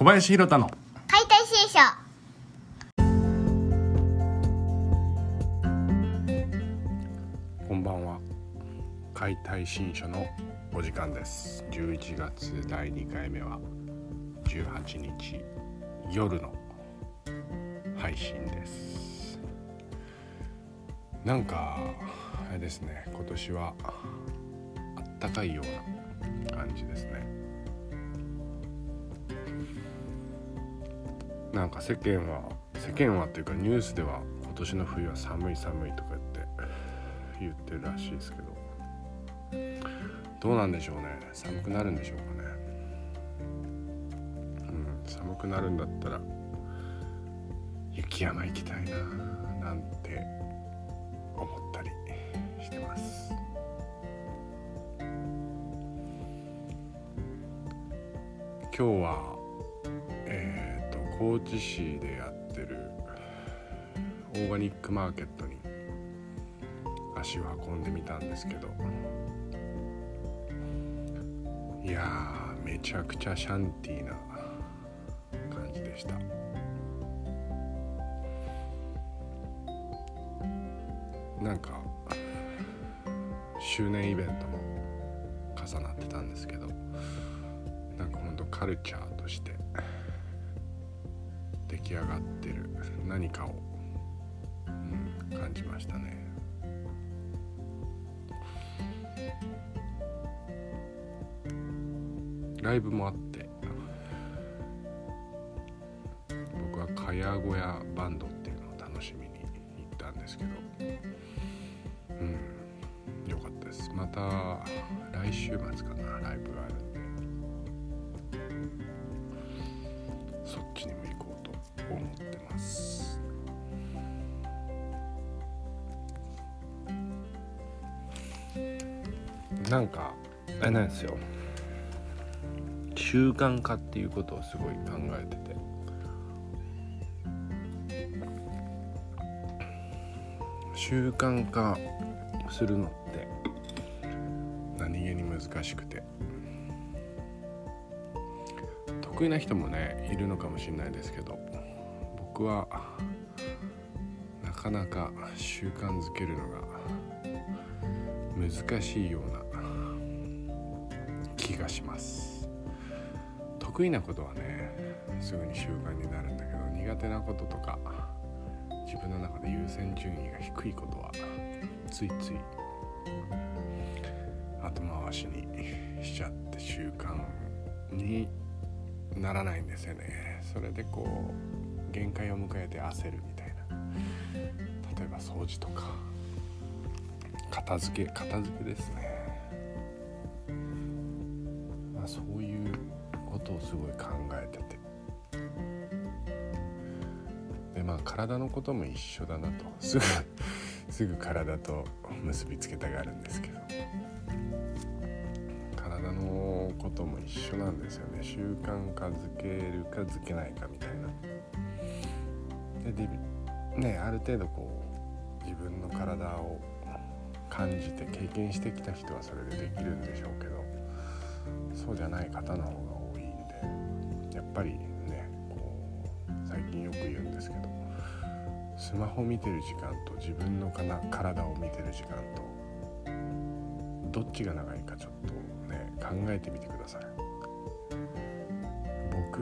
小林弘太の。解体新書。こんばんは。解体新書のお時間です。11月第2回目は18日夜の配信です。なんかあれですね。今年はあったかいような感じですねなんか世間は世間はっていうかニュースでは今年の冬は寒い寒いとか言って言ってるらしいですけどどうなんでしょうね？寒くなるんでしょうかね？うん寒くなるんだったら雪山行きたいななんて思ったりしてます。今日は、高知市でやってるオーガニックマーケットに足を運んでみたんですけどいやーめちゃくちゃシャンティーな感じでした。なんか周年イベントも重なってたんですけどなんかほんとカルチャーとして出来上がってる。何かを、うん、感じましたね。ライブもあって。僕はかや小屋バンドっていうのを楽しみに行ったんですけど。うんよかったです。また来週末かなライブがあるんで。そっちにも行こうと思ってます。なんかあれなんですよ。習慣化っていうことをすごい考えてて。習慣化するのって何気に難しくて。得意な人もねいるのかもしれないですけどはなかなか習慣づけるのが難しいような気がします。得意なことはねすぐに習慣になるんだけど苦手なこととか自分の中で優先順位が低いことはついつい後回しにしちゃって習慣にならないんですよね。それでこう限界を迎えて焦るみたいな。例えば掃除とか。片付け片付けですね。まあそういうことをすごい考えてて。でまあ体のことも一緒だなと。すぐすぐ体と結びつけたがるんですけど。体のことも一緒なんですよね。習慣化づけるかづけないかみたいな。でねある程度こう自分の体を感じて経験してきた人はそれでできるんでしょうけどそうじゃない方の方が多いんでやっぱりねこう最近よく言うんですけどスマホ見てる時間と自分のかな体を見てる時間とどっちが長いかちょっとね考えてみてください。僕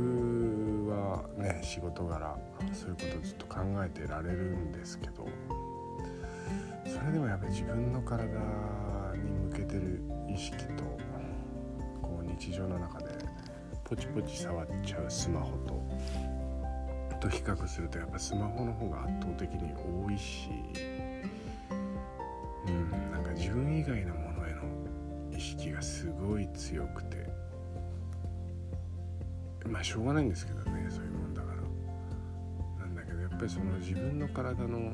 はね仕事柄そういうことをずっと考えてられるんですけどそれでもやっぱり自分の体に向けてる意識とこう日常の中でポチポチ触っちゃうスマホとと比較するとやっぱスマホの方が圧倒的に多いしうんなんか自分以外のものへの意識がすごい強くてまあしょうがないんですけどねそういうもんだから。なんだけどやっぱりその自分の体の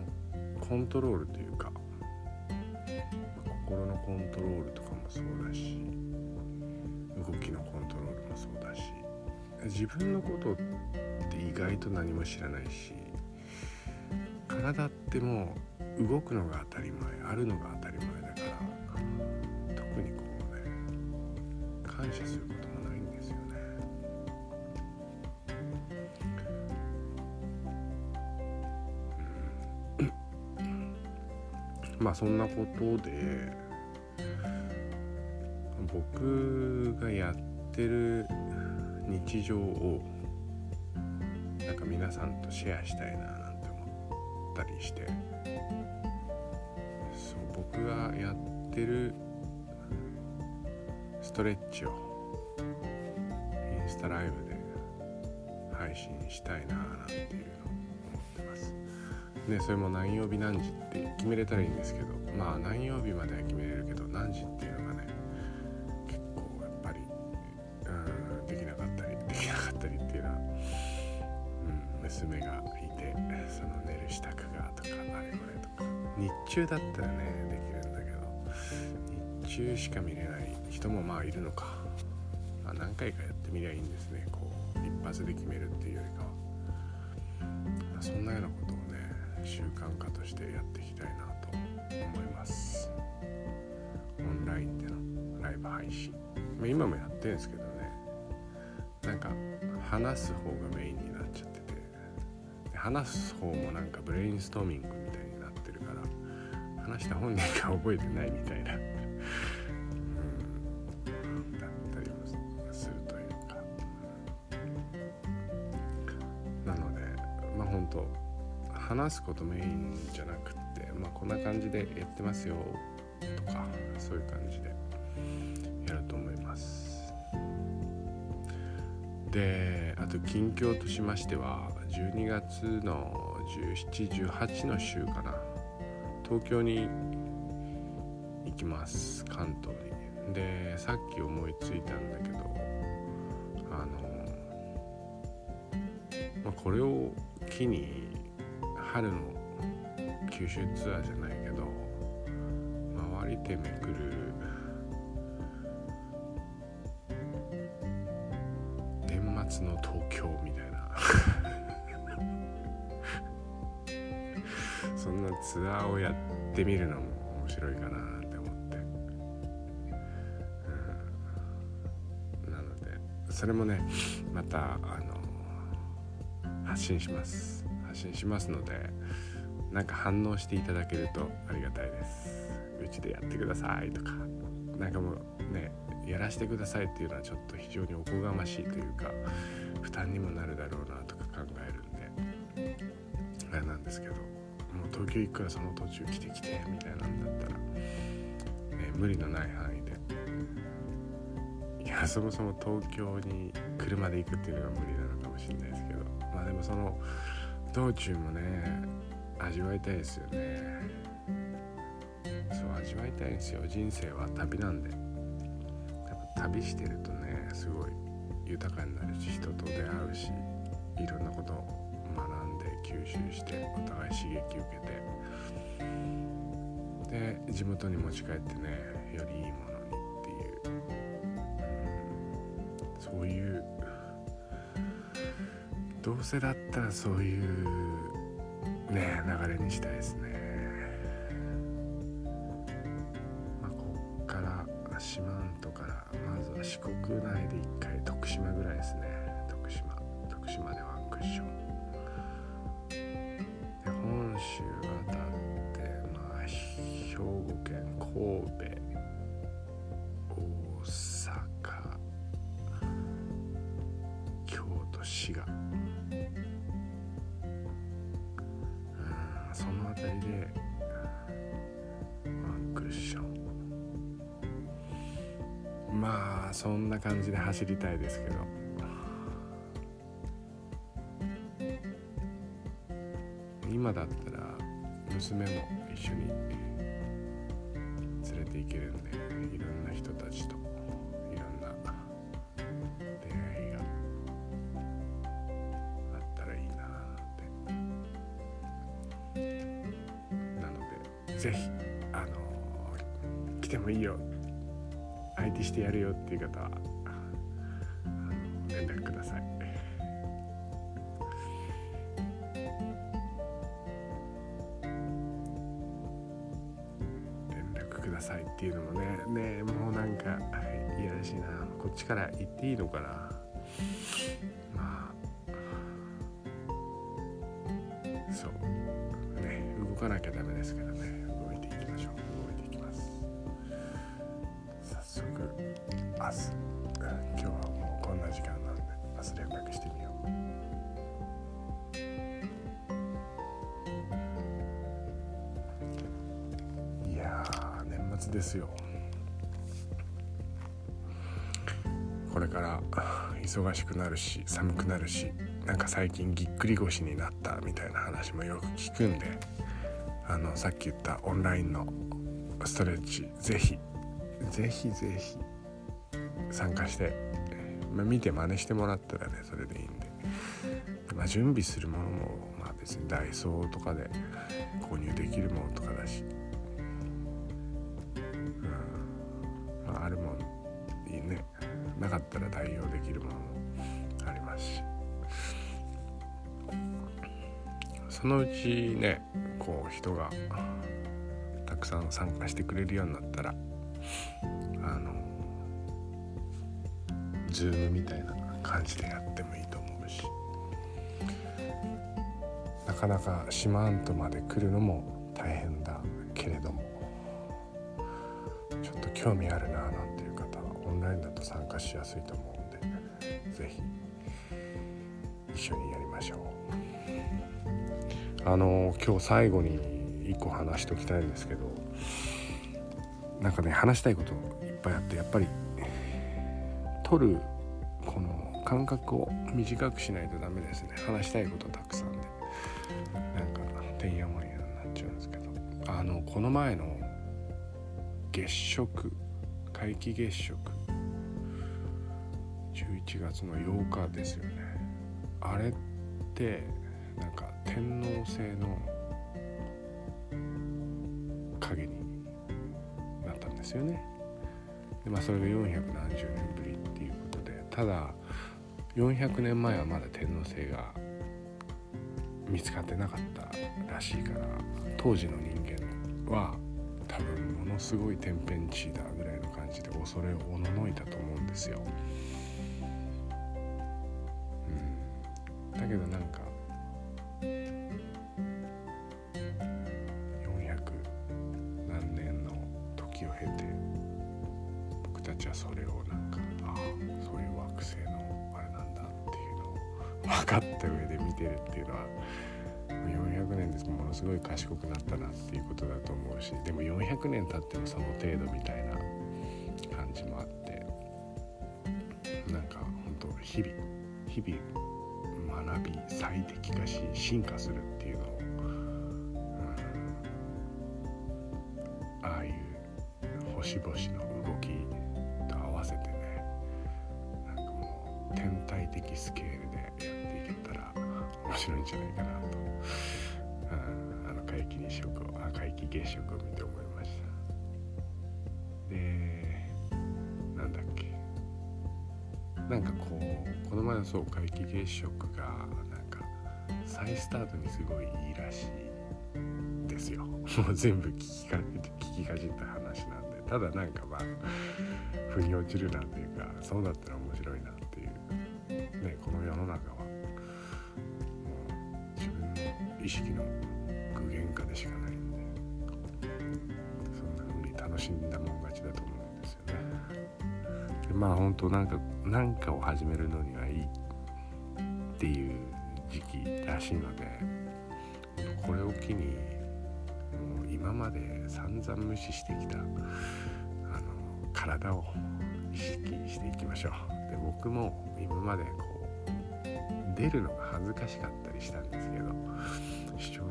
コントロールというか心のコントロールとかもそうだし動きのコントロールもそうだし自分のことって意外と何も知らないし体ってもう動くのが当たり前あるのが当たり前だから特にこうね感謝するそんなことで僕がやってる日常をなんか皆さんとシェアしたいななんて思ったりしてそう僕がやってるストレッチをインスタライブで配信したいななんていうのを思ってます。でそれも何曜日何時って決めれたらいいんですけどまあ何曜日までは決めれるけど何時っていうのがね結構やっぱりうんできなかったりできなかったりっていうのは、うん、娘がいてその寝る支度がとかあれこれとか。日中だったらねできるんだけど日中しか見れない人もまあいるのか、まあ、何回かやってみりゃいいんですね。こう一発で決めるっていうよりかは、まあ、そんなようなことをね習慣化としてやっていきたいなと思います。オンラインでのライブ配信、ま、今もやってるんですけどね。なんか話す方がメインになっちゃってて。話す方もなんかブレインストーミングみたいになってるから話した本人が覚えてないみたいな。話すことメインじゃなくってまあこんな感じでやってますよとかそういう感じでやると思います。であと近況としましては12月の1718の週かな。東京に行きます関東に。でさっき思いついたんだけどあの、まあ、これを機に春の九州ツアーじゃないけど回りてめくる年末の東京みたいな。そんなツアーをやってみるのも面白いかなって思って、うん、なのでそれもねまたあの発信します。発信しますのでなんか反応していただけるとありがたいです。うちでやってくださいとかなんかもうねやらせてくださいっていうのはちょっと非常におこがましいというか負担にもなるだろうなとか考えるんであれなんですけどもう東京行くからその途中来て来てみたいなんだったら、ね、無理のない範囲で。いやそもそも東京に車で行くっていうのが無理なのかもしれないですけどまあでもその道中もね味わいたいですよね。そう味わいたいんですよ。人生は旅なんで。やっぱ旅してるとねすごい豊かになるし人と出会うしいろんなことを学んで吸収してお互い刺激受けて。で地元に持ち帰ってねよりいいものどうせだったらそういうね流れにしたいですね。まあこっから四万十からまずは四国内で一回徳島ぐらいですね。徳島徳島でその辺りでワンクッション。まあそんな感じで走りたいですけど。今だったら娘も一緒に連れて行けるんで。ぜひあのー来てもいいよ。相手してやるよっていう方はあの連絡ください。連絡くださいっていうのもねねもうなんかはいいやらしいな。こっちから言っていいのかな。まあそう。ね動かなきゃダメですからね。ます今日はもうこんな時間なんで忘れなくしてみよう。いや年末ですよ。これから忙しくなるし寒くなるしなんか最近ぎっくり腰になったみたいな話もよく聞くんであのさっき言ったオンラインのストレッチぜひぜひぜひ参加して、まあ、見て真似してもらったらねそれでいいんで、まあ、準備するものも、まあ、別にダイソーとかで購入できるものとかだし、うん。まあ、あるもんいいね。なかったら代用できるものもありますし。そのうちねこう人がたくさん参加してくれるようになったらあのズームみたいな感じでやってもいいと思うし。なかなか四万十まで来るのも大変だけれども。ちょっと興味あるななんていう方はオンラインだと参加しやすいと思うんで是非一緒にやりましょう。あの今日最後に一個話しておきたいんですけど。なんかね話したいこといっぱいあってやっぱり取るこの感覚を短くしないとダメですね。話したいことたくさんでなんかてんやわんやになっちゃうんですけど。あのこの前の月食皆既月食11月の8日ですよね。あれってなんか天王星の影にですよねでまあそれが400年ぶりっていうことでただ400年前はまだ天王星が見つかってなかったらしいから当時の人間は多分ものすごい天変地異だぐらいの感じで恐れをおののいたと思うんですよ。うん、だけどなんか分かった上で見てるっていうのは400年です。ものすごい賢くなったなっていうことだと思うしでも400年経ってもその程度みたいな感じもあってなんか本当日々日々学び最適化し進化するっていうのを、うん、ああいう星々の天体的スケールでやっていけたら面白いんじゃないかなと、うん、あの皆既日食をあ皆既月食を見て思いました。でなんだっけ。なんかこうこの前のそう皆既月食がなんか再スタートにすごいいいらしいですよ。もう全部聞きか聞きかじった話なんで。ただなんかまあ腑に落ちるなっていうかそうだったら面白いなっていう。ねこの世の中意識の具現化でしかないんでそんな風に楽しんだもん勝ちだと思うんですよね。でまあ本当なんか何かを始めるのにはいいっていう時期らしいのでこれを機にもう今まで散々無視してきたあの体を意識していきましょう。で僕も今までこう出るのが恥ずかしかったりしたんですけど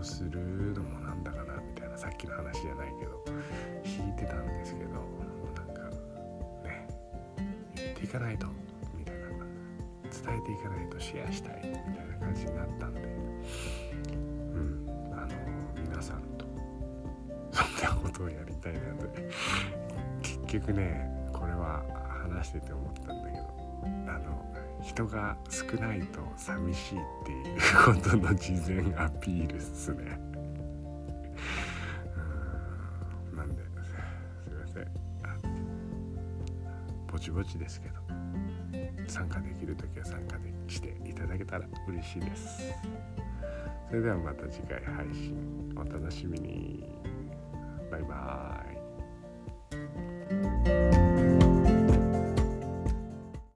するのもなんだかなみたいなさっきの話じゃないけど引いてたんですけどなんかね言っていかないとみたいな伝えていかないとシェアしたいみたいな感じになったんでうんあの皆さんとそんなことをやりたいなと結局ねこれは話してて思ったんだけどあの人が少ないと寂しいっていうことの事前アピールっすね。なんですいません。ぼちぼちですけど。参加できる時は参加でしていただけたら嬉しいです。それではまた次回配信お楽しみに。バイバーイ。